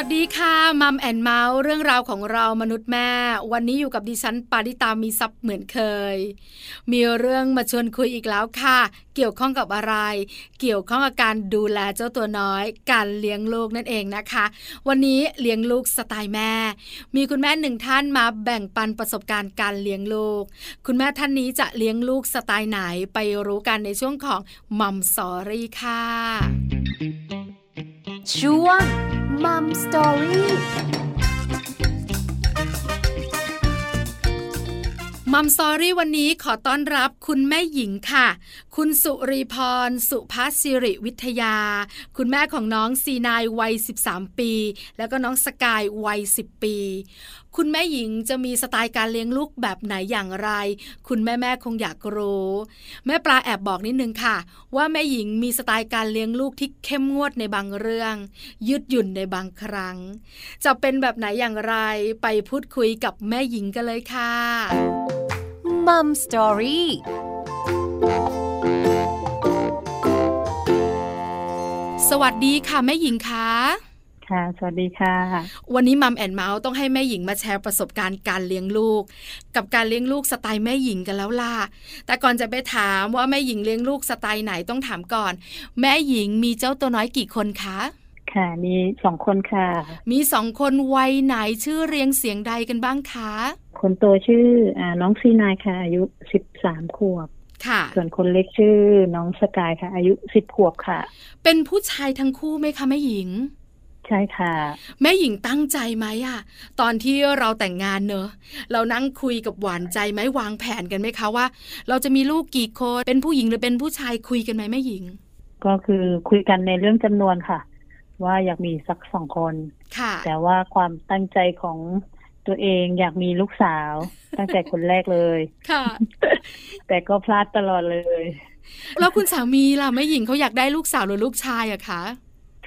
วัสดีค่ะ Mom and Mouth เรื่องราวของเรามนุษย์แม่ วันนี้อยู่กับดิฉันปาริตามีซับเหมือนเคย มีเรื่องมาชวนคุยอีกแล้วค่ะ เกี่ยวข้องกับอะไร เกี่ยวข้องกับการดูแลเจ้าตัวน้อย การเลี้ยงลูกนั่นเองนะคะ วันนี้เลี้ยงลูกสไตล์แม่ มีคุณแม่หนึ่งท่านมาแบ่งปันประสบการณ์การเลี้ยงลูก คุณแม่ท่านนี้จะเลี้ยงลูกสไตล์ไหนไปรู้กันในช่วงของ Mom Story ค่ะ ช่วง Mom Story Mom Story วันนี้ขอต้อนรับคุณแม่หญิงค่ะ คุณสุริพร สุภาศิริวิทยา คุณแม่ของน้องซีนายวัย 13 ปี แล้วก็น้องสกายวัย 10 ปีคุณแม่หญิงจะมีสไตล์การเลี้ยงลูกแบบไหนอย่างไร คุณแม่แม่คงอยากรู้ แม่ปลาแอบบอกนิดนึงค่ะ ว่าแม่หญิงมีสไตล์การเลี้ยงลูกที่เข้มงวดในบางเรื่อง ยืดหยุ่นในบางครั้ง จะเป็นแบบไหนอย่างไรไปพูดคุยกับแม่หญิงกันเลยค่ะมัมสตอรี่สวัสดีค่ะแม่หญิงคะ ค่ะ สวัสดีค่ะ วันนี้มัมแอนเมาส์ต้องให้แม่หญิงมาแชร์ประสบการณ์การเลี้ยงลูก กับการเลี้ยงลูกสไตล์แม่หญิงกันแล้วล่ะ แต่ก่อนจะไปถามว่าแม่หญิงเลี้ยงลูกสไตล์ไหนต้องถามก่อน แม่หญิงมีเจ้าตัวน้อยกี่คนคะ ค่ะ มีสองคนค่ะ มีสองคนวัยไหนชื่อเรียงเสียงใดกันบ้างคะ คนโตชื่ออน้องซีนายค่ะ อายุสิบสามขวบค่ะ ส่วนคนเล็กชื่อน้องสกายค่ะ อายุสิบขวบค่ะ เป็นผู้ชายทั้งคู่ไหมคะแม่หญิง ใช่ค่ะ แม่หญิงตั้งใจไหมอะตอนที่เราแต่งงานเนอะเรานั่งคุยกับหวานใจไหมวางแผนกันไหมคะว่า เราจะมีลูกกี่คนเป็นผู้หญิงหรือเป็นผู้ชายคุยกันไหมแม่หญิง ก็คือคุยกันในเรื่องจำนวนค่ะ ว่าอยากมีสักสองคนค่ะ แต่ว่าความตั้งใจของตัวเองอยากมีลูกสาวตั้งแต่คนแรกเลยค่ะ แต่ก็พลาดตลอดเลย แล้วคุณสามีล่ะแม่หญิงเขาอยากได้ลูกสาวหรือลูกชายอะคะ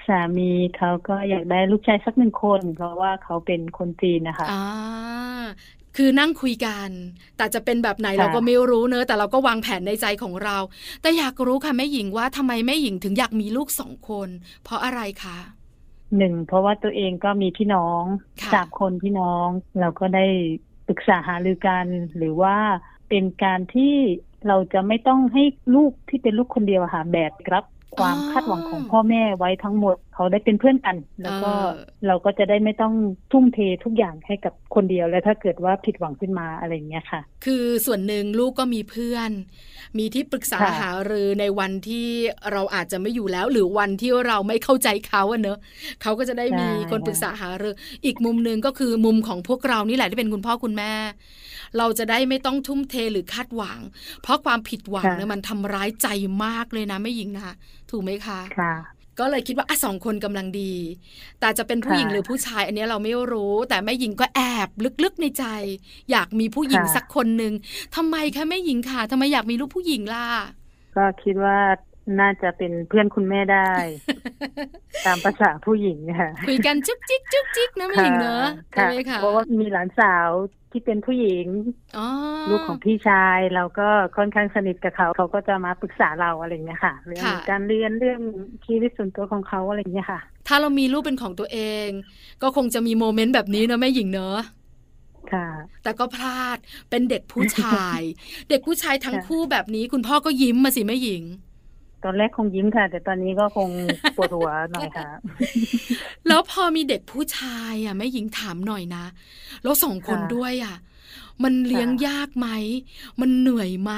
สามีเขาก็อยากได้ลูกชายสักหนึ่งคน เพราะว่าเขาเป็นคนจีนนะคะอ่าคือนั่งคุยกัน แต่จะเป็นแบบไหนเราก็ไม่รู้เนอะแต่เราก็วางแผนในใจของเรา แต่อยากรู้ค่ะแม่หญิงว่าทำไมแม่หญิงถึงอยากมีลูกสองคน เพราะอะไรคะหนึ่งเพราะว่าตัวเองก็มีพี่น้องสามคนพี่น้อง เราก็ได้ปรึกษาหารือกัน หรือว่าเป็นการที่เราจะไม่ต้องให้ลูกที่เป็นลูกคนเดียวค่ะแบบรับ ความคาดหวังของพ่อแม่ไว้ทั้งหมดเขาได้เป็นเพื่อนกัน แล้วก็เราก็จะได้ไม่ต้องทุ่มเททุกอย่างให้กับคนเดียวแล้วถ้าเกิดว่าผิดหวังขึ้นมาอะไรอย่างเงี้ยค่ะ คือส่วนหนึ่งลูกก็มีเพื่อน มีที่ปรึกษาหารือในวันที่เราอาจจะไม่อยู่แล้ว หรือวันที่เราไม่เข้าใจเขาอะเนอะเขาก็จะได้มีคนปรึกษาหารือ อีกมุมหนึ่งก็คือมุมของพวกเรานี่แหละที่เป็นคุณพ่อคุณแม่ เราจะได้ไม่ต้องทุ่มเทหรือคาดหวัง เพราะความผิดหวังเนี่ยมันทำร้ายใจมากเลยนะไม่ยิงนะถูกไหมคะค่ะ ก็เลยคิดว่าอะสองคนกำลังดี แต่จะเป็นผู้หญิงหรือผู้ชาย อันนี้เราไม่รู้ แต่แม่หญิงก็แอบลึกๆในใจ อยากมีผู้หญิงสักคนหนึ่งทำไมคะแม่หญิงค่ะทำไมอยากมีลูกผู้หญิงล่ะก็คิดว่า น่าจะเป็นเพื่อนคุณแม่ได้ ตามภาษาผู้หญิงค่ะคุยกันจุ๊กจิ๊กจุ๊กจิ๊กนะแม่หญิงเนอะใช่ไหมคะเพราะว่ามีหลานสาวที่เป็นผู้หญิงลูกของพี่ชายเราก็ค่อนข้างสนิทกับเขา เขาก็จะมาปรึกษาเราอะไรอย่างเงี้ยค่ะเรื่องการเรียนเรื่องชีวิตส่วนตัวของเขาอะไรอย่างเงี้ยค่ะ ถ้าเรามีลูกเป็นของตัวเอง ก็คงจะมีโมเมนต์แบบนี้เนอะแม่หญิงเนอะค่ะ แต่ก็พลาดเป็นเด็กผู้ชาย เด็กผู้ชายทั้งคู่แบบนี้ คุณพ่อก็ยิ้มมาสิแม่หญิง ตอนแรกคงยิ้มค่ะ แต่ตอนนี้ก็คงปวดหัวหน่อยค่ะ แล้วพอมีเด็กผู้ชายอะแม่หญิงถามหน่อยนะแล้วสองคนด้วยอะ มันเลี้ยงยากไหม มันเหนื่อยไหม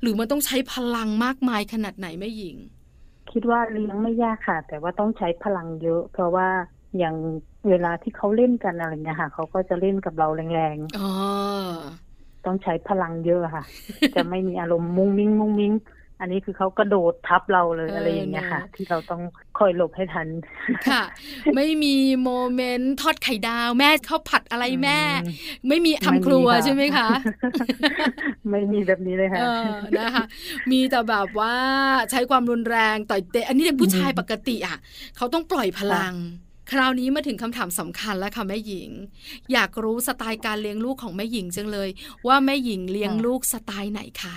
หรือมันต้องใช้พลังมากมายขนาดไหนแม่หญิง คิดว่าเลี้ยงไม่ยากค่ะ แต่ว่าต้องใช้พลังเยอะ เพราะว่าอย่างเวลาที่เขาเล่นกันอะไรเงี้ยค่ะเขาก็จะเล่นกับเราแรงๆต้องใช้พลังเยอะค่ะ จะไม่มีอารมณ์มุ้งมิ้งมุ้งมิ้ง อันนี้คือเขากระโดดทับเราเลยอะไรอย่างเงี้ยค่ะ ที่เราต้องคอยหลบให้ทัน ค่ะ ไม่มีโมเมนต์ทอดไข่ดาวแม่เขาผัดอะไรแม่ ไม่มีทำครัวใช่ไหมคะ ไม่มีแบบนี้เลยค่ะนะคะ มีแต่แบบว่าใช้ความรุนแรงต่อยเตะอันนี้เด็กผู้ชายปกติอะเขาต้องปล่อยพลังคราวนี้มาถึงคำถามสำคัญแล้วค่ะแม่หญิง อยากรู้สไตล์การเลี้ยงลูกของแม่หญิงจังเลย ว่าแม่หญิงเลี้ยงลูกสไตล์ไหนคะ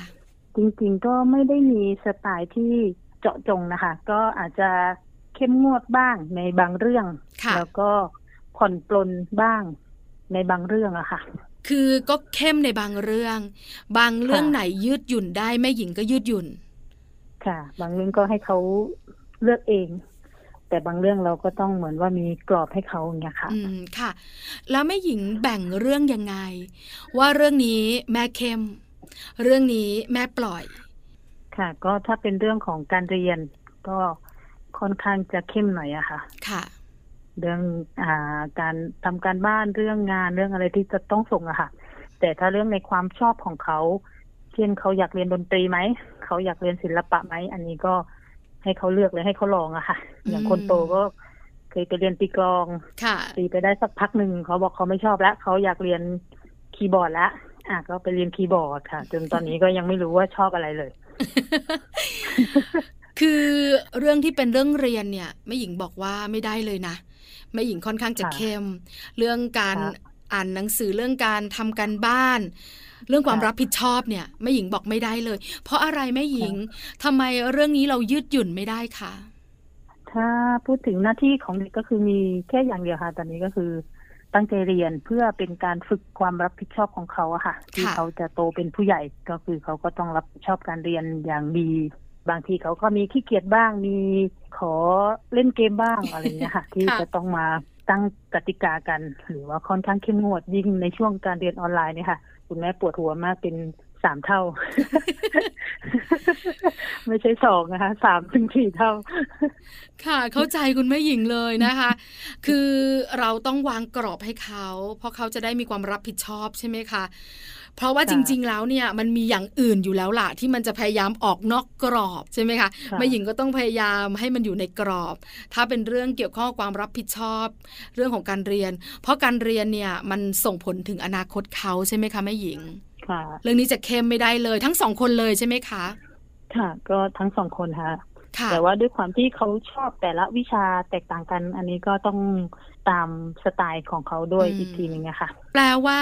จริงๆ ก็ไม่ได้มีสไตล์ที่เจาะจงนะคะ ก็อาจจะเข้มงวดบ้างในบางเรื่องค่ะแล้วก็ผ่อนปลนบ้างในบางเรื่องอะค่ะ คือก็เข้มในบางเรื่อง บางเรื่องค่ะไหนยืดหยุ่นได้แม่หญิงก็ยืดหยุ่น ค่ะ บางเรื่องก็ให้เขาเลือกเอง แต่บางเรื่องเราก็ต้องเหมือนว่ามีกรอบให้เขาอย่างเงี้ยค่ะ อืมค่ะ แล้วแม่หญิงแบ่งเรื่องยังไง ว่าเรื่องนี้แม่เข้ม เรื่องนี้แม่ปล่อย ค่ะ ก็ถ้าเป็นเรื่องของการเรียนก็ค่อนข้างจะเข้มหน่อยอะค่ะ ค่ะ เรื่องอ่าการทำการบ้านเรื่องงานเรื่องอะไรที่จะต้องส่งอะค่ะ แต่ถ้าเรื่องในความชอบของเขา เช่นเขาอยากเรียนดนตรีไหม เขาอยากเรียนศิลปะไหม อันนี้ก็ให้เขาเลือกเลยให้เขาลองอะค่ะ อย่างคนโตก็เคยไปเรียนตีกลองค่ะตีไปได้สักพักหนึ่งเขาบอกเขาไม่ชอบแล้วเขาอยากเรียนคีย์บอร์ดแล้ว อะก็ไปเรียนคีย์บอร์ดค่ะ จนตอนนี้ก็ยังไม่รู้ว่าชอบอะไรเลย คือเรื่องที่เป็นเรื่องเรียนเนี่ยแม่หญิงบอกว่าไม่ได้เลยนะแม่หญิงค่อนข้างจะค่ะเข้ม เรื่องการค่ะอ่านหนังสือเรื่องการทำการบ้าน เรื่องความค่ะรับผิดชอบเนี่ยแม่หญิงบอกไม่ได้เลย เพราะอะไรแม่หญิงทำไมเรื่องนี้เรายืดหยุ่นไม่ได้คะถ้าพูดถึงหน้าที่ของเด็กก็คือมีแค่อย่างเดียวค่ะตอนนี้ก็คือ ตั้งใจเรียนเพื่อเป็นการฝึกความรับผิดชอบของเขาอะค่ะ ที่เขาจะโตเป็นผู้ใหญ่ก็คือเขาก็ต้องรับผิดชอบการเรียนอย่างดี บางทีเขาก็มีขี้เกียจบ้างมีขอเล่นเกมบ้างอะไรอย่างเงี้ยค่ะ ที่จะต้องมาตั้งกติกากัน หรือว่าค่อนข้างเข้มงวดยิ่งในช่วงการเรียนออนไลน์เนี่ยค่ะ คุณแม่ปวดหัวมากเป็น สามเท่า ไม่ใช่สองนะคะสามถึงสี่เท่า ค่ะเข้าใจคุณแม่หญิงเลยนะคะ คือเราต้องวางกรอบให้เขา เพราะเขาจะได้มีความรับผิดชอบใช่ไหมคะเพราะว่าค่ะจริง ๆ แล้วเนี่ยมันมีอย่างอื่นอยู่แล้วล่ะ ที่มันจะพยายามออกนอกกรอบใช่ไหมคะค่ะแม่หญิงก็ต้องพยายามให้มันอยู่ในกรอบ ถ้าเป็นเรื่องเกี่ยวข้องกับความรับผิดชอบ เรื่องของการเรียน เพราะการเรียนเนี่ยมันส่งผลถึงอนาคตเขาใช่ไหมคะแม่หญิงค่ะ เรื่องนี้จะเข้มไม่ได้เลย ทั้งสองคนเลยใช่ไหมคะ ค่ะ ก็ทั้งสองคนค่ะค่ะแต่ว่าด้วยความที่เขาชอบแต่ละวิชาแตกต่างกัน อันนี้ก็ต้องตามสไตล์ของเขาด้วยอืมอีกทีหนึงอะค่ะแปลว่า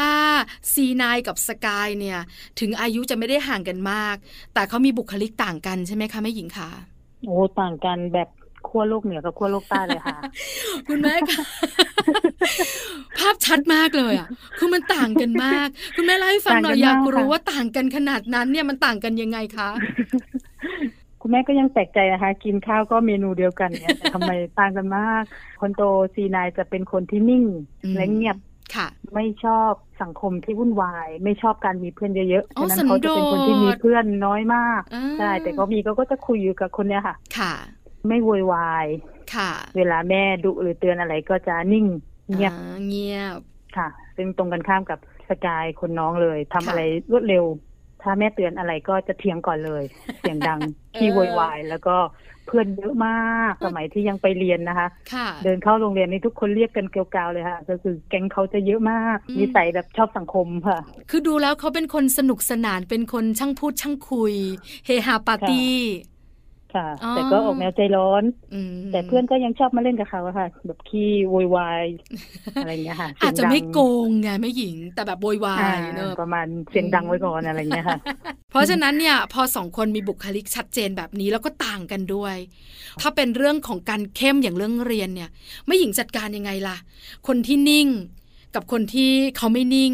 ซีนายกับสกายเนี่ย ถึงอายุจะไม่ได้ห่างกันมาก แต่เขามีบุคลิกต่างกันใช่ไหมคะแม่หญิงคะโอ้ต่างกันแบบขั้วโลกเหนือกับขั้วโลกใต้เลยค่ะ คุณแม่คะ ภาพชัดมากเลยอะคือมันต่างกันมาก คุณแม่เล่าให้ฟังหน่อยต่างกันอยากมากรู้ค่ะว่าต่างกันขนาดนั้นเนี่ยมันต่างกันยังไงคะคุณแม่ก็ยังแปลกใจนะคะกินข้าวก็เมนูเดียวกันเนี่ยแต่ทำไมต่างกันมาก คนโตซีนายจะเป็นคนที่นิ่งอืมและเงียบค่ะ ไม่ชอบสังคมที่วุ่นวาย ไม่ชอบการมีเพื่อนเยอะๆอ๋อฉะนั้นเขาจะเป็นคนที่มีเพื่อนน้อยมากอ่าใช่แต่เขามีเขาก็จะคุยอยู่กับคนเนี้ยค่ะ ค่ะ ไม่โวยวาย ค่ะ เวลาแม่ดุหรือเตือนอะไรก็จะนิ่งเงียบอ่าเงียบค่ะ ซึ่งตรงกันข้ามกับสกายคนน้องเลยทำค่ะอะไรรวดเร็ว ถ้าแม่เตือนอะไรก็จะเถียงก่อนเลย เสียงดังขี้โวยวายแล้วก็เพื่อนเยอะมากสมัยที่ยังไปเรียนนะคะค่ะเดินเข้าโรงเรียนนี่ทุกคนเรียกกันเกลียวๆเลยค่ะ ก็คือแก๊งเขาจะเยอะมากอืมนิสัยแบบชอบสังคมค่ะ คือดูแล้วเขาเป็นคนสนุกสนานเป็นคนช่างพูดช่างคุย เฮฮาปาร์ตี้ ค่ะอ๋อแต่ก็ออกแนวใจร้อนอืมแต่เพื่อนก็ยังชอบมาเล่นกับเขาอะค่ะ แบบขี้โวยวายอะไรอย่างเงี้ยค่ะอาจจะเสียงดังไม่โกงไงไม่หญิง แต่แบบโวยวาอ่ายเนอะประมาณเสียงดังไว้ก่อนอะไรอย่างเงี้ยค่ะ เพราะฉะนั้นเนี่ยพอสองคนมีบุคลิกชัดเจนแบบนี้แล้วก็ต่างกันด้วย ถ้าเป็นเรื่องของการเข้มอย่างเรื่องเรียนเนี่ย ไม่หญิงจัดการยังไงล่ะ คนที่นิ่งกับคนที่เขาไม่นิ่ง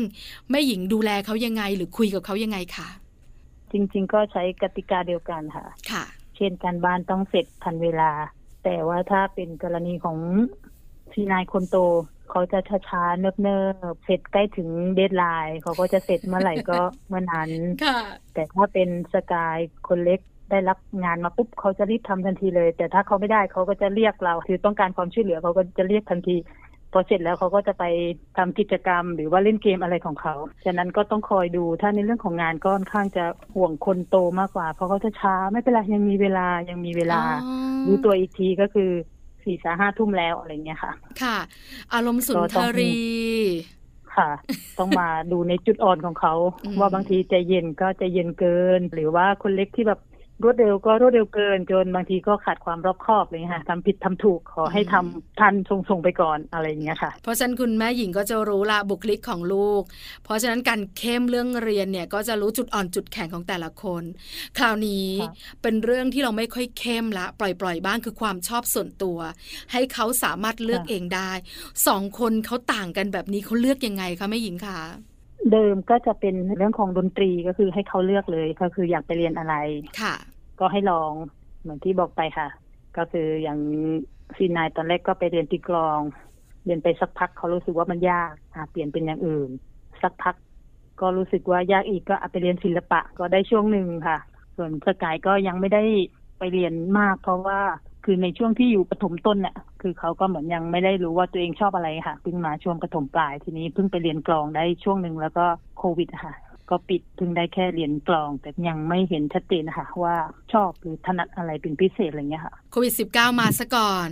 ไม่หญิงดูแลเขายังไง หรือคุยกับเขายังไงคะจริง ๆ ก็ใช้กติกาเดียวกันค่ะ ค่ะ เช่นการบ้านต้องเสร็จทันเวลา แต่ว่าถ้าเป็นกรณีของซีนายคนโตเขาจะช้าๆเนิบๆเสร็จใกล้ถึงเดทไลน์เขาก็จะเสร็จเมื่อไหร่ก็เมื่อนั้นค่ะแต่ถ้าเป็นสกายคนเล็กได้รับงานมาปุ๊บเขาจะรีบทำทันทีเลย แต่ถ้าเขาไม่ได้เขาก็จะเรียกเราคือต้องการความช่วยเหลือเขาก็จะเรียกทันที พอเสร็จแล้วเขาก็จะไปทำกิจกรรม หรือว่าเล่นเกมอะไรของเขาฉะนั้นก็ต้องคอยดูถ้าในเรื่องของงานก็ค่อนข้างจะห่วงคนโตมากกว่า เพราะเขาจะช้าไม่เป็นไรยังมีเวลายังมีเวลาอ๋อรู้ตัวอีกทีก็คือสี่สาห้าทุ่มแล้วอะไรเงี้ยค่ะ ค่ะ อารมณ์สุนก็ทต้องรีค่ะ ต้องมาดูในจุดอ่อนของเขาอืมว่าบางทีใจเย็นก็ใจเย็นเกิน หรือว่าคนเล็กที่แบบ รวดเร็วก็รวดเร็วเกินจนบางทีก็ขาดความรอบคอบเลยค่ะทำผิดทำถูกขอให้ทำทันทรงๆไปก่อนอะไรอย่างเงี้ยค่ะ เพราะฉะนั้นคุณแม่หญิงก็จะรู้ละบุคลิกของลูก เพราะฉะนั้นการเข้มเรื่องเรียนเนี่ยก็จะรู้จุดอ่อนจุดแข็งของแต่ละคน คราวนี้เป็นเรื่องที่เราไม่ค่อยเข้มละ ปล่อยๆบ้างคือความชอบส่วนตัว ให้เขาสามารถเลือกเองได้สองคนเขาต่างกันแบบนี้เขาเลือกยังไงคะแม่หญิงคะเดิมก็จะเป็นเรื่องของดนตรีก็คือให้เขาเลือกเลยก็คืออยากไปเรียนอะไรค่ะ ก็ให้ลองเหมือนที่บอกไปค่ะ ก็คืออย่างซีนายตอนแรกก็ไปเรียนตีกลอง เรียนไปสักพักเขารู้สึกว่ามันยากอะเปลี่ยนเป็นอย่างอื่น สักพัก ก็รู้สึกว่ายากอีกก็ไปเรียนศิลปะก็ได้ช่วงหนึ่งค่ะ ส่วนสกายก็ยังไม่ได้ไปเรียนมาก เพราะว่าคือในช่วงที่อยู่ปฐมต้นเนี่ยคือเขาก็เหมือนยังไม่ได้รู้ว่าตัวเองชอบอะไรค่ะเพิ่งมาช่วงปฐมปลายทีนี้เพิ่งไปเรียนกลองได้ช่วงหนึ่งแล้วก็โควิดค่ะ ก็ปิดเพิ่งได้แค่เรียนกลอง แต่ยังไม่เห็นชัดเจนนะคะว่าชอบหรือถนัดอะไรเป็นพิเศษอะไรเงี้ยค่ะโควิด -19 มาซะก่อน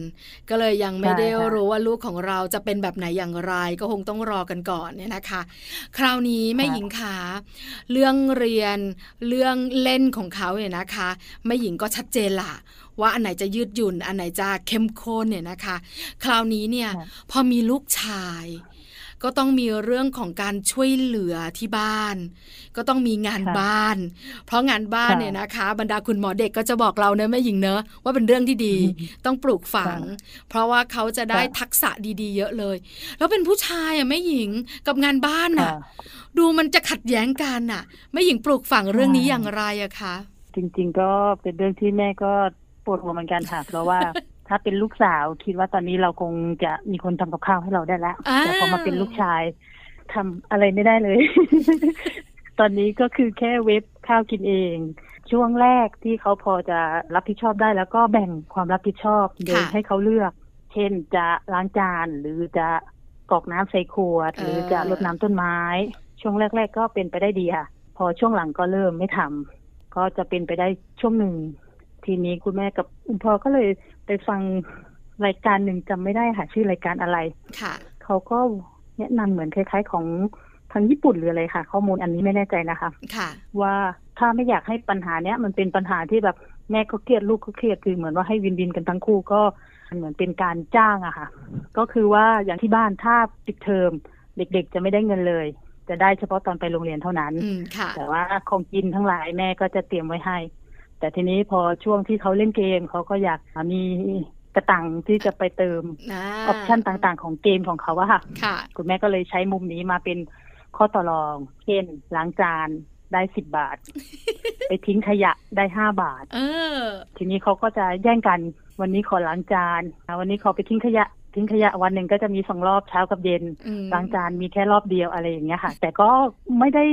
ก็เลยยังไม่ได้รู้ว่าลูกของเราจะเป็นแบบไหนอย่างไร ก็คงต้องรอกันก่อนเนี่ยนะคะ คราวนี้แม่หญิงขาเรื่องเรียนเรื่องเล่นของเขาเนี่ยนะคะแม่หญิงก็ชัดเจนละว่าอันไหนจะยืดหยุ่น อันไหนจะเข้มข้นเนี่ยนะคะ คราวนี้เนี่ยพอมีลูกชาย ก็ต้องมีเรื่องของการช่วยเหลือที่บ้าน ก็ต้องมีงานบ้าน เพราะงานบ้านเนี่ยนะคะ บรรดาคุณหมอเด็กก็จะบอกเราเนอะแม่หญิงเนอะว่าเป็นเรื่องที่ดี ต้องปลูกฝัง เพราะว่าเขาจะได้ทักษะดีๆ เยอะเลย แล้วเป็นผู้ชายอะแม่หญิงกับงานบ้านอะ ดูมันจะขัดแย้งกันอะแม่หญิงปลูกฝังเรื่องนี้อย่างไรอะคะจริง ๆ ก็เป็นเรื่องที่แม่ก็ปวดหัวเหมือนกันค่ะเพราะว่า ถ้าเป็นลูกสาวคิดว่าตอนนี้เราคงจะมีคนทำกับข้าวให้เราได้แล้วแต่พอมาเป็นลูกชายทำอะไรไม่ได้เลย ตอนนี้ก็คือแค่เว็บข้าวกินเอง ช่วงแรกที่เขาพอจะรับผิดชอบได้ แล้วก็แบ่งความรับผิดชอบโดยให้เขาเลือก เช่นจะล้างจานหรือจะกรอกน้ำใส่ขวด หรือจะรดน้ำต้นไม้ ช่วงแรก ๆ ก็เป็นไปได้ดีค่ะ พอช่วงหลังก็เริ่มไม่ทำก็จะเป็นไปได้ช่วงหนึ่ง ทีนี้คุณแม่กับคุณพ่อก็เลย ไปฟังรายการหนึ่งจำไม่ได้ค่ะชื่อรายการอะไรค่ะเขาก็แนะนำเหมือนคล้ายๆของทางญี่ปุ่นหรืออะไรค่ะ ข้อมูลอันนี้ไม่แน่ใจนะคะค่ะ ว่าถ้าไม่อยากให้ปัญหาเนี้ยมันเป็นปัญหาที่แบบแม่ก็เครียดลูกก็เครียดคือเหมือนว่าให้ win win กันทั้งคู่ก็เหมือนเป็นการจ้างอะค่ะ ก็คือว่าอย่างที่บ้านถ้าปิดเทอมเด็กๆ จะไม่ได้เงินเลย จะได้เฉพาะตอนไปโรงเรียนเท่านั้นแต่ว่าของกินทั้งหลายแม่ก็จะเตรียมไว้ให้ แต่ทีนี้พอช่วงที่เขาเล่นเกมเขาก็อยากมีกะตังค์ที่จะไปเติม optionต่างๆ ของเกมของเขาอะค่ะค่ะคุณแม่ก็เลยใช้มุมนี้มาเป็นข้อต่อรองเช่นล้างจานได้สิบบาท ไปทิ้งขยะได้ห้าบาทเออทีนี้เขาก็จะแย่งกัน วันนี้ขอล้างจานวันนี้ขอไปทิ้งขยะทิ้งขยะวันหนึ่งก็จะมีสองรอบเช้ากับเย็นล้างจานมีแค่รอบเดียวอะไรอย่างเงี้ยค่ะ แต่ก็ไม่ได้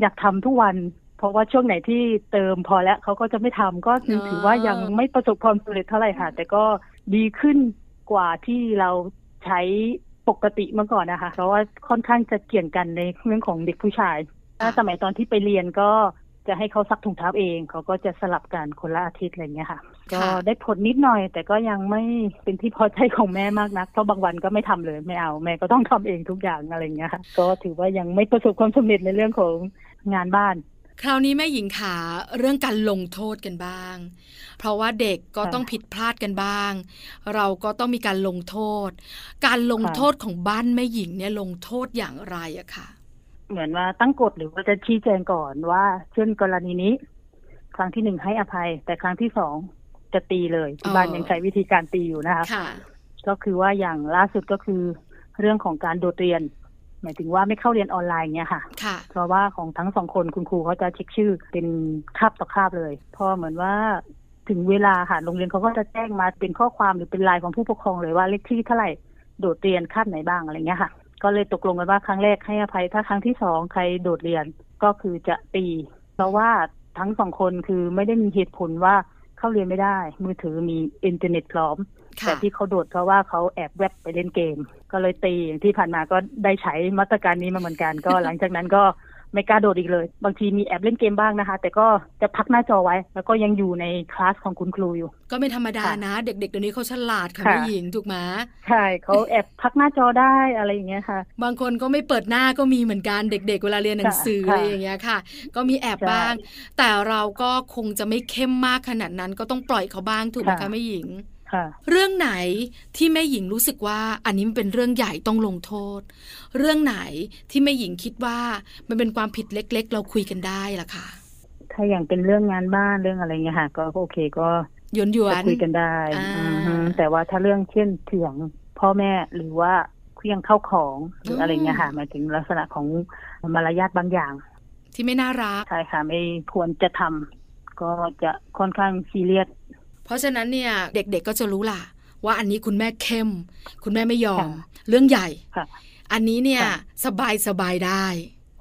อยากทำทุกวัน เพราะว่าช่วงไหนที่เติมพอแล้วเขาก็จะไม่ทำก็ถือว่ายังไม่ประสบความสำเร็จเท่าไหร่ค่ะ แต่ก็ดีขึ้นกว่าที่เราใช้ปกติเมื่อก่อนนะคะ เพราะว่าค่อนข้างจะเกี่ยงกันในเรื่องของเด็กผู้ชายถ้าสมัยตอนที่ไปเรียนก็จะให้เขาซักถุงเท้าเอง เขาก็จะสลับกันคนละอาทิตย์อะไรเงี้ยค่ะ ก็ได้ผลนิดหน่อย แต่ก็ยังไม่เป็นที่พอใจของแม่มากนัก เพราะบางวันก็ไม่ทำเลยไม่เอา แม่ก็ต้องทำเองทุกอย่างอะไรเงี้ยค่ะ ก็ถือว่ายังไม่ประสบความสำเร็จในเรื่องของงานบ้าน คราวนี้แม่หญิงขาเรื่องการลงโทษกันบ้าง เพราะว่าเด็กก็ต้องผิดพลาดกันบ้าง เราก็ต้องมีการลงโทษ การลงโทษของบ้านแม่หญิงเนี่ยลงโทษอย่างไรอะค่ะ เหมือนว่าตั้งกฎหรือว่าจะชี้แจงก่อนว่า เช่นกรณีนี้ ครั้งที่หนึ่งให้อภัย แต่ครั้งที่สองจะตีเลยที่บ้านยังใช้วิธีการตีอยู่นะคะก็คือว่าอย่างล่าสุดก็คือเรื่องของการโดดเรียน หมายถึงว่าไม่เข้าเรียนออนไลน์เนี่ยค่ะ เพราะว่าของทั้งสองคนคุณครูเขาจะเช็คชื่อเป็นคาบต่อคาบเลย พอเหมือนว่าถึงเวลาค่ะโรงเรียนเขาก็จะแจ้งมาเป็นข้อความหรือเป็นไลน์ของผู้ปกครองเลยว่าเลขที่เท่าไหร่โดดเรียนคาบไหนบ้างอะไรเงี้ยค่ะ ก็เลยตกลงกันว่าครั้งแรกให้อภัย ถ้าครั้งที่สองใครโดดเรียนก็คือจะตี เพราะว่าทั้งสองคนคือไม่ได้มีเหตุผลว่า เข้าเรียนไม่ได้ มือถือมีอินเทอร์เน็ตพร้อม แต่ที่เขาโดดเพราะว่าเขาแอบแวบไปเล่นเกม ก็เลยตีอย่างที่ผ่านมาก็ได้ใช้มาตรการนี้มาเหมือนกัน ก็หลังจากนั้นก็ ไม่กล้าโดดอีกเลย บางทีมีแอบเล่นเกมบ้างนะคะ แต่ก็จะพักหน้าจอไว้ แล้วก็ยังอยู่ในคลาสของคุณครูอยู่ ก็ไม่ธรรมดาค่ะนะ เด็กๆเดี๋ยวนี้เขาฉลาดค่ะค่ะผู้หญิงถูกไหมใช่เขาแอบพักหน้าจอได้อะไรอย่างเงี้ยค่ะ บางคนก็ไม่เปิดหน้าก็มีเหมือนกันเด็ก ๆ เวลาเรียนหนังสือค่ะอะไรอย่างเงี้ยค่ะ ก็มีแอบใช่บ้าง แต่เราก็คงจะไม่เข้มมากขนาดนั้นก็ต้องปล่อยเขาบ้างถูกไหมคะค่ะแม่หญิงค่ะ เรื่องไหนที่แม่หญิงรู้สึกว่าอันนี้มันเป็นเรื่องใหญ่ต้องลงโทษ เรื่องไหนที่แม่หญิงคิดว่ามันเป็นความผิดเล็ก ๆ เราคุยกันได้ล่ะค่ะ ถ้าอย่างเป็นเรื่องงานบ้านเรื่องอะไรเงี้ยค่ะ ก็โอเคก็หยวนหยวจะนคุยกันได้อ่าอือฮึแต่ว่าถ้าเรื่องเช่นเถียงพ่อแม่หรือว่าเครื่องเข้าของหรืออะไรเงี้ยค่ะหมายถึงลักษณะของมารยาทบางอย่าง ที่ไม่น่ารักใช่ค่ะไม่ควรจะทำก็จะค่อนข้างซีเรียสเพ ราะฉะนั้นเนี่ยเด็กๆก็จะรู้ล่ะ ว่าอันนี้คุณแม่เข้ม คุณแม่ไม่ยอมค่ะเรื่องใหญ่ค่ะอันนี้เนี่ยค่ะสบายสบายได้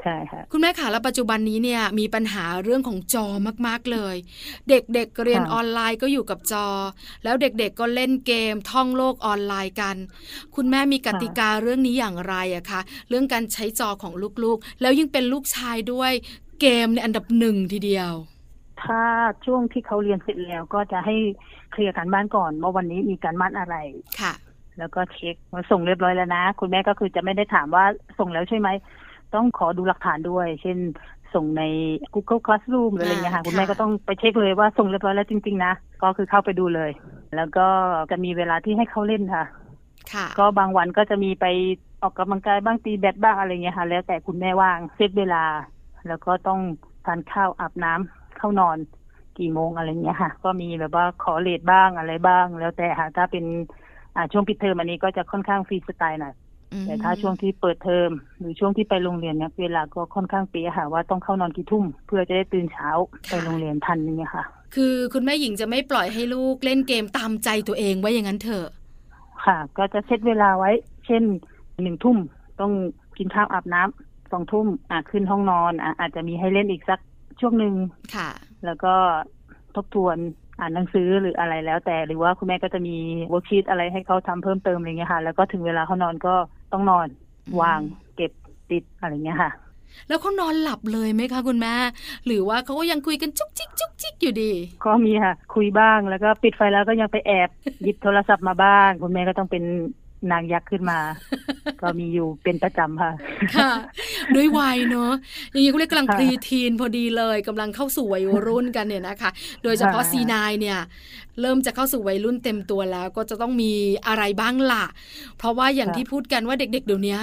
ใช่ค่ะคุณแม่ขาแล้วปัจจุบันนี้เนี่ยมีปัญหาเรื่องของจอมากๆเลย เด็กๆเรียนค่ะออนไลน์ก็อยู่กับจอ แล้วเด็กๆก็เล่นเกมท่องโลกออนไลน์กัน คุณแม่มีกติกาเรื่องนี้อย่างไรอะคะเรื่องการใช้จอของลูกๆ แล้วยิ่งเป็นลูกชายด้วยเกมในยอันดับหนึ่งทีเดียว ถ้าช่วงที่เขาเรียนเสร็จแล้วก็จะให้เคลียร์การบ้านก่อนว่าวันนี้มีการบ้านอะไรค่ะ แล้วก็เช็คว่าส่งเรียบร้อยแล้วนะ คุณแม่ก็คือจะไม่ได้ถามว่าส่งแล้วใช่ไหม ต้องขอดูหลักฐานด้วย เช่นส่งใน Google Classroom หรืออะไรเงี้ยค่ะอ่าคุณแม่ค่ะก็ต้องไปเช็คเลยว่าส่งเรียบร้อยแล้วจริง ๆ นะ ก็คือเข้าไปดูเลย แล้วก็จะมีเวลาที่ให้เขาเล่นค่ะค่ะ ก็บางวันก็จะมีไปออกกำลังกายบ้างตีแบดบ้างอะไรเงี้ยค่ะ แล้วแต่คุณแม่ว่างเซตเวลา แล้วก็ต้องทานข้าวอาบน้ำ เข้านอนกี่โมงอะไรเงี้ยค่ะ ก็มีแบบว่าขอเลทบ้างอะไรบ้าง แล้วแต่ค่ะ ถ้าเป็นอ่าช่วงปิดเทอมอันนี้ก็จะค่อนข้างฟรีสไตล์หน่อยอืมแต่ถ้าช่วงที่เปิดเทอมหรือช่วงที่ไปโรงเรียนเนี่ยเวลาก็ค่อนข้างเป๊ะค่ะ ว่าต้องเข้านอนกี่ทุ่มเพื่อจะได้ตื่นเช้าไปโรงเรียนทันอย่างเงี้ยค่ะ คือคุณแม่หญิงจะไม่ปล่อยให้ลูกเล่นเกมตามใจตัวเองไว้อย่างนั้นเถอะ ค่ะ ก็จะเซตเวลาไว้ เช่นหนึ่งทุ่มต้องกินข้าวอาบน้ำสองทุ่มอะขึ้นห้องนอนอะอาจจะมีให้เล่นอีกสัก ช่วงหนึ่งค่ะ แล้วก็ทบทวนอ่านหนังสือหรืออะไรแล้วแต่ หรือว่าคุณแม่ก็จะมี worksheet อะไรให้เขาทำเพิ่มเติมอะไรเงี้ยค่ะ แล้วก็ถึงเวลาเขานอนก็ต้องนอนอืมวางเก็บติดอะไรเงี้ยค่ะ แล้วเขานอนหลับเลยไหมคะคุณแม่ หรือว่าเขาก็ยังคุยกันจุกจิกจุกจิกอยู่ดี ก็มีค่ะ คุยบ้างแล้วก็ปิดไฟแล้วก็ยังไปแอบหยิบโทรศัพท์มาบ้าง คุณแม่ก็ต้องเป็น นางยักษ์ขึ้นมา ก็มีอยู่เป็นประจำค่ะ ค่ะ ด้วยวัยเนอะอย่างนี้เขาเรียกกำลังค่ะพรีทีนพอดีเลยกำลังเข้าสู่วัยรุ่นกันเนี่ยนะคะ โดยเฉพาะค่ะซีนายเนี่ย เริ่มจะเข้าสู่วัยรุ่นเต็มตัวแล้ว ก็จะต้องมีอะไรบ้างล่ะ เพราะว่าอย่างที่พูดกันว่าเด็ก ๆ เดี๋ยวนี้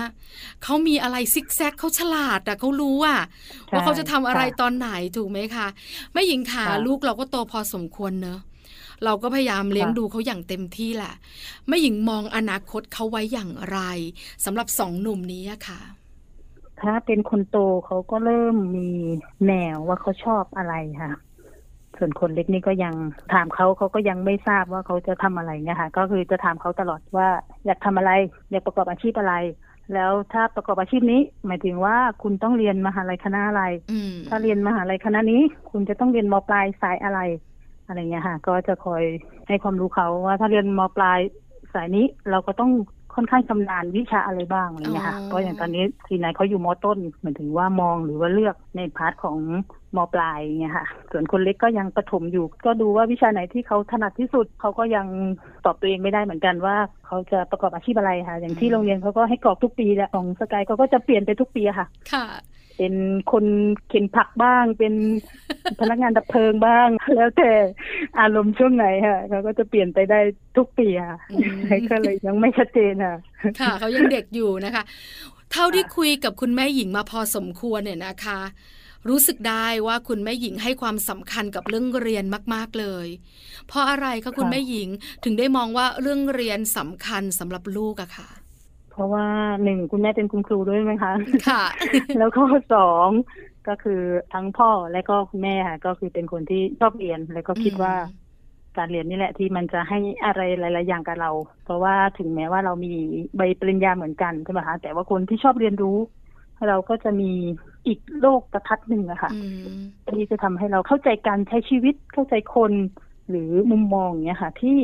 เขามีอะไรซิกแซกเขาฉลาดอะเขารู้อะว่าเขาจะทำอะไรตอนไหนถูกไหมคะแม่หญิงขาค่ะลูกเราก็โตพอสมควรเนอะ เราก็พยายามเลี้ยงค่ะดูเขาอย่างเต็มที่แหละแม่หญิงมองอนาคตเขาไว้อย่างไรสำหรับสองหนุ่มนี้อะค่ะถ้าเป็นคนโตเขาก็เริ่มมีแนวว่าเขาชอบอะไรค่ะ ส่วนคนเล็กนี่ก็ยังถามเขาเขาก็ยังไม่ทราบว่าเขาจะทำอะไรเนี่ยค่ะ ก็คือจะถามเขาตลอดว่าอยากทำอะไรอยากประกอบอาชีพอะไร แล้วถ้าประกอบอาชีพนี้ หมายถึงว่าคุณต้องเรียนมหาลัยคณะอะไรอืมถ้าเรียนมหาลัยคณะนี้ คุณจะต้องเรียนมปลายสายอะไร อะไรเงี้ยค่ะ ก็จะคอยให้ความรู้เขาว่าถ้าเรียนมปลายสายนี้เราก็ต้องค่อนข้างชำนาญวิชาอะไรบ้างอะไรเงี้ยค่ะอ๋อเพราะอย่างตอนนี้ทีไหนเขาอยู่มต้นเหมือนถึงว่ามองหรือว่าเลือกใน part ของมปลายเงี้ยค่ะ ส่วนคนเล็กก็ยังประถมอยู่ ก็ดูว่าวิชาไหนที่เขาถนัดที่สุดเขาก็ยังตอบตัวเองไม่ได้เหมือนกันว่าเขาจะประกอบอาชีพอะไรค่ะ อย่างที่โรงเรียนเขาก็ให้กรอกทุกปีแหละของสกายเขาก็จะเปลี่ยนไปทุกปีอะค่ะ ค่ะ เป็นคนเข็นผักบ้าง เป็นพนักงานดับเพลิงบ้าง แล้วแต่อารมณ์ช่วงไหนค่ะเขาก็จะเปลี่ยนไปได้ทุกปีค่ะอืมก็เลยยังไม่ชัดเจนค่ะ ค่ะเขายังเด็กอยู่นะคะ เท่าที่คุยกับคุณแม่หญิงมาพอสมควรเนี่ยนะคะ รู้สึกได้ว่าคุณแม่หญิงให้ความสำคัญกับเรื่องเรียนมาก ๆเลย เพราะอะไรคะคุณค่ะแม่หญิงถึงได้มองว่าเรื่องเรียนสำคัญสำหรับลูกอะค่ะ เพราะว่าหนึ่งคุณแม่เป็นคุณครูด้วยไหมคะ ค่ะ แล้วก็สองก็คือทั้งพ่อและก็คุณแม่ค่ะ ก็คือเป็นคนที่ชอบเรียน แล้วก็คิดว่าการเรียนนี่แหละที่มันจะให้อะไรหลาย ๆ อย่างกับเรา เพราะว่าถึงแม้ว่าเรามีใบปริญญาเหมือนกันใช่ไหมคะแต่ว่าคนที่ชอบเรียนรู้ เราก็จะมีอีกโลกทัศน์หนึ่งอะค่ะอืมที่จะทำให้เราเข้าใจการใช้ชีวิตเข้าใจคนหรือมุมมองเนี้ยค่ะ ที่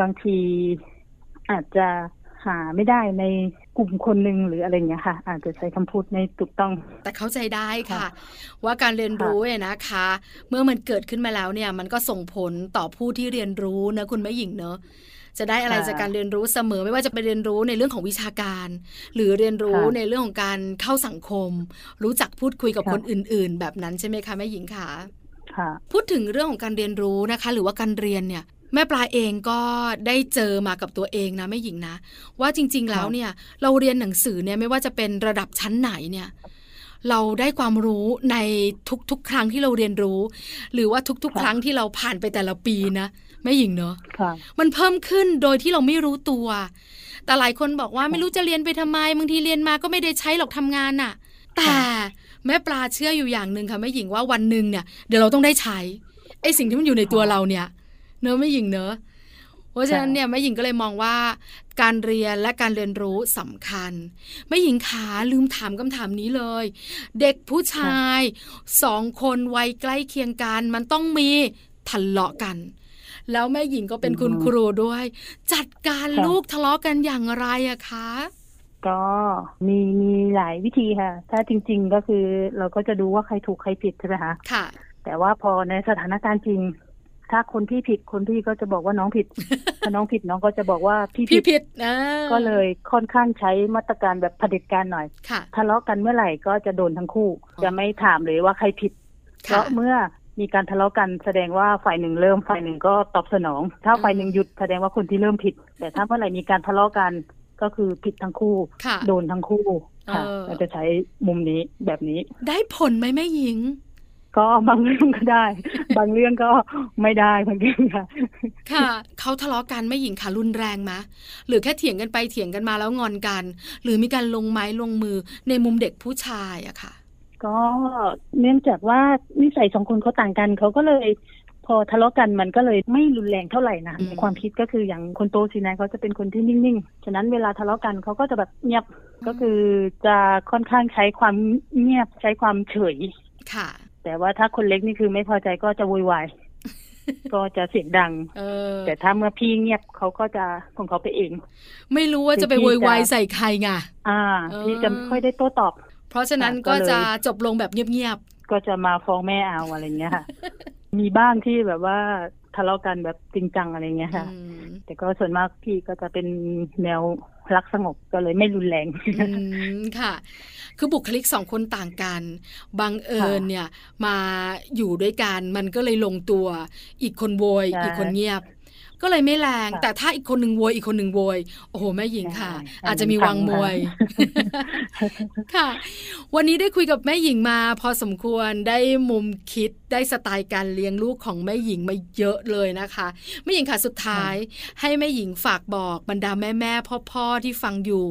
บางทีอาจจะ หาไม่ได้ในกลุ่มคนหนึ่งหรืออะไรเงี้ยค่ะ อาจจะใช้คำพูดในถูกต้อง แต่เข้าใจได้ค่ะค่ะ ว่าการเรียนรู้เนี่ยนะคะ เมื่อมันเกิดขึ้นมาแล้วเนี่ย มันก็ส่งผลต่อผู้ที่เรียนรู้นะคุณแม่หญิงเนอะจะได้อะไรค่ะจากการเรียนรู้เสมอ ไม่ว่าจะไปเรียนรู้ในเรื่องของวิชาการ หรือเรียนรู้ค่ะในเรื่องของการเข้าสังคม รู้จักพูดคุยกับค่ะคนอื่น ๆ แบบนั้นใช่ไหมคะแม่หญิงคะค่ะพูดถึงเรื่องของการเรียนรู้นะคะ หรือว่าการเรียนเนี่ย แม่ปลาเองก็ได้เจอมากับตัวเองนะแม่หญิงนะ ว่าจริง ๆ แล้วเนี่ยเราเรียนหนังสือเนี่ยไม่ว่าจะเป็นระดับชั้นไหนเนี่ยเราได้ความรู้ในทุกๆ ครั้งที่เราเรียนรู้ หรือว่าทุกๆค่ะครั้งที่เราผ่านไปแต่ละปีนะแม่หญิงเนอะค่ะมันเพิ่มขึ้นโดยที่เราไม่รู้ตัว แต่หลายคนบอกว่าไม่รู้จะเรียนไปทำไมบางทีเรียนมาก็ไม่ได้ใช้หรอกทำงานน่ะ แต่แม่ปลาเชื่ออยู่อย่างหนึ่งค่ะแม่หญิงว่าวันหนึ่งเนี่ยเดี๋ยวเราต้องได้ใช้ไอ้สิ่งที่มันอยู่ในตัวเราเนี่ย เนอะแม่หญิงเนอะเพราะฉะนั้นเนี่ยแม่หญิงก็เลยมองว่า การเรียนและการเรียนรู้สำคัญแม่หญิงขาลืมถามคำถามนี้เลย เด็กผู้ชายสองคนวัยใกล้เคียงกัน มันต้องมีทะเลาะกัน แล้วแม่หญิงก็เป็นคุณอืมครูด้วย จัดการค่ะลูกทะเลาะกันอย่างไรอะคะก็มีมีหลายวิธีค่ะ ถ้าจริง ๆก็คือเราก็จะดูว่าใครถูกใครผิดใช่ไหมคะค่ะ แต่ว่าพอในสถานการณ์จริง ถ้าคนพี่ผิดคนพี่ก็จะบอกว่าน้องผิด ถ้าน้องผิดน้องก็จะบอกว่าพี่พี่ผิดผิดนะก็เลยค่อนข้างใช้มาตรการแบบเผด็จการหน่อยค่ะทะเลาะกันเมื่อไหร่ก็จะโดนทั้งคู่อ๋อจะไม่ถามเลยว่าใครผิด เพค่ะราะเมื่อมีการทะเลาะกันแสดงว่าฝ่ายหนึ่งเริ่มฝ่ายหนึ่งก็ตอบสนอง ถ้าฝ่ายหนึ่งหยุดแสดงว่าคนที่เริ่มผิด แต่ถ้าเมื่อไหร่มีการทะเลาะกันก็คือผิดทั้งคู่ค่ะโดนทั้งคู่ค่ะเออเราจะใช้มุมนี้แบบนี้ ได้ผลไหมแม่หญิง ก็บางเรื่องก็ได้ บางเรื่องก็ไม่ได้บางเรื่องค่ะ ค่ะเขาทะเลาะกันแม่หญิงค่ะรุนแรงมะหรือแค่เถียงกันไปเถียงกันมาแล้วงอนกัน หรือมีการลงไม้ลงมือในมุมเด็กผู้ชายอะค่ะ ก็เนื่องจากว่านิสัยสองคนเขาต่างกันเขาก็เลยพอทะเลาะกันมันก็เลยไม่รุนแรงเท่าไหร่นะอืมในความคิดก็คืออย่างคนโตสีนะเขาจะเป็นคนที่นิ่งๆ ฉะนั้นเวลาทะเลาะกันเขาก็จะแบบเงียบก็คือจะค่อนข้างใช้ความเงียบใช้ความเฉยค่ะ แต่ว่าถ้าคนเล็กนี่คือไม่พอใจก็จะโวยวายก็จะเสียงดังเออแต่ถ้าเมื่อพี่เงียบเขาก็จะของเขาไปเอง ไม่รู้ว่าจะไปคือโวพี่ยวายจะใส่ใครไงอ่าเออพี่จะไม่ค่อยได้โต้ตอบ เพราะฉะนั้นค่ะก็ก็เลยจะจบลงแบบเงียบก็จะมาฟ้องแม่เอาอะไรเงี้ยค่ะ มีบ้างที่แบบว่าทะเลาะกันแบบจริงจังอะไรเงี้ยๆค่ะอืมแต่ก็ส่วนมากพี่ก็จะเป็นแนว รักสงบก็เลยไม่รุนแรงอืมค่ะ คือบุคลิกสองคนต่างกันบังเอิญค่ะเนี่ยมาอยู่ด้วยกันมันก็เลยลงตัว อีกคนโวยใช่อีกคนเงียบ ก็เลยไม่แรงค่ะแต่ถ้าอีกคนหนึ่งโวยอีกคนหนึ่งโวยโอ้โหแม่หญิงค่ะใช่อาจจะมีพังวังมวยค่ะค่ะ วันนี้ได้คุยกับแม่หญิงมา พอสมควรได้มุมคิดได้สไตล์การเลี้ยงลูกของแม่หญิงมาเยอะเลยนะคะแม่หญิงค่ะสุดท้าย ให้แม่หญิงฝากบอกบรรดาแม่แม่พ่อพ่อๆที่ฟังอยู่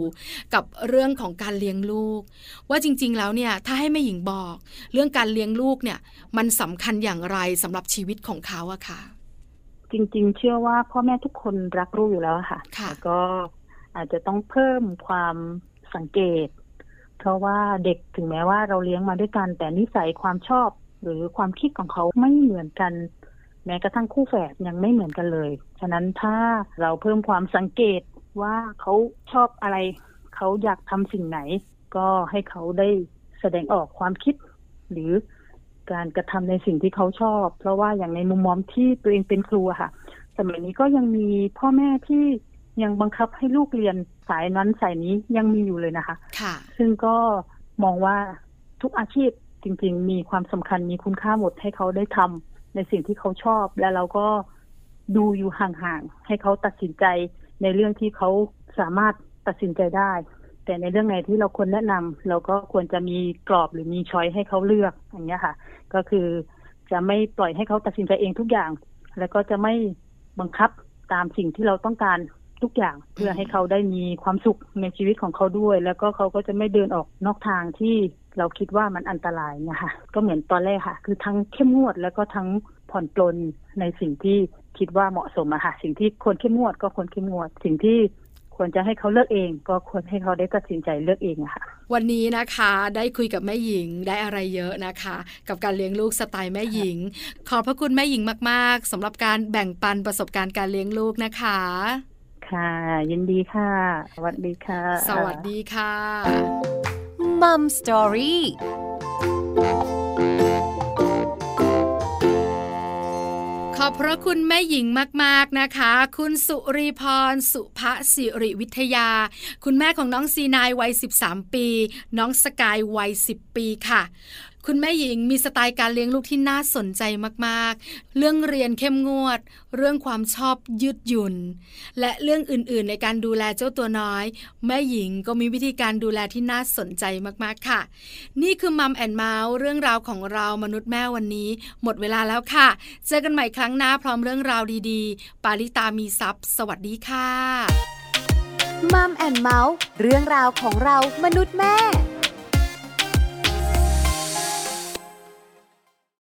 กับเรื่องของการเลี้ยงลูก ว่าจริง ๆ แล้วเนี่ยถ้าให้แม่หญิงบอก เรื่องการเลี้ยงลูกเนี่ยมันสำคัญอย่างไรสำหรับชีวิตของเขาอะค่ะ จริง ๆ เชื่อว่าพ่อแม่ทุกคนรักลูกอยู่แล้วค่ะค่ะแต่ก็อาจจะต้องเพิ่มความสังเกต เพราะว่าเด็กถึงแม้ว่าเราเลี้ยงมาด้วยกัน แต่นิสัยความชอบ หรือความคิดของเขาไม่เหมือนกัน แม้กระทั่งคู่แฝดยังไม่เหมือนกันเลย ฉะนั้นถ้าเราเพิ่มความสังเกตว่าเขาชอบอะไร เขาอยากทำสิ่งไหน ก็ให้เขาได้แสดงออกความคิด หรือ การกระทำในสิ่งที่เขาชอบ เพราะว่าอย่างในมุมมองที่ตัวเองเป็นครูอะค่ะ สมัยนี้ก็ยังมีพ่อแม่ที่ยังบังคับให้ลูกเรียนสายนั้นสายนี้ยังมีอยู่เลยนะคะ ค่ะ ซึ่งก็มองว่าทุกอาชีพจริง ๆ มีความสำคัญมีคุณค่าหมดให้เขาได้ทำในสิ่งที่เขาชอบ และเราก็ดูอยู่ห่างๆให้เขาตัดสินใจในเรื่องที่เขาสามารถตัดสินใจได้ แต่ในเรื่องไหนที่เราควรแนะนำเราก็ควรจะมีกรอบหรือมีช้อยให้เขาเลือกอย่างเงี้ยค่ะ ก็คือจะไม่ปล่อยให้เขาตัดสินใจเองทุกอย่าง แล้วก็จะไม่บังคับตามสิ่งที่เราต้องการทุกอย่างเพื่อให้เขาได้มีความสุขในชีวิตของเขาด้วย แล้วก็เขาก็จะไม่เดินออกนอกทางที่เราคิดว่ามันอันตรายเนี่ยค่ะก็เหมือนตอนแรกค่ะ คือทั้งเข้มงวดแล้วก็ทั้งผ่อนปลนในสิ่งที่คิดว่าเหมาะสมอะค่ะ สิ่งที่ควรเข้มงวดก็ควรเข้มงวด สิ่งที่ ควรจะให้เขาเลือกเอง ก็ควรให้เขาได้ตัดสินใจเลือกเองอะค่ะ วันนี้นะคะได้คุยกับแม่หญิงได้อะไรเยอะนะคะ กับการเลี้ยงลูกสไตล์แม่หญิง ขอบพระคุณแม่หญิงมาก ๆสำหรับการแบ่งปันประสบการณ์การเลี้ยงลูกนะคะค่ะยินดีค่ะ สวัสดีค่ะ สวัสดีค่ะมัมสตอรี่ อบพระคุณแม่หญิงมากๆนะคะ คุณสุรีพร สุภสิริวิทยา คุณแม่ของน้องซีนายวัย 13 ปี น้องสกายวัย 10 ปีค่ะ คุณแม่หญิงมีสไตล์การเลี้ยงลูกที่น่าสนใจมากๆ เรื่องเรียนเข้มงวด เรื่องความชอบยืดหยุ่น และเรื่องอื่นๆ ในการดูแลเจ้าตัวน้อย แม่หญิงก็มีวิธีการดูแลที่น่าสนใจมากๆค่ะ นี่คือมัมแอนเมาส์เรื่องราวของเรามนุษย์แม่วันนี้ หมดเวลาแล้วค่ะ เจอกันใหม่ครั้งหน้าพร้อมเรื่องราวดีๆ ปาลิตามีซัพ์สวัสดีค่ะมัมแอนเมาส์เรื่องราวของเรามนุษย์แม่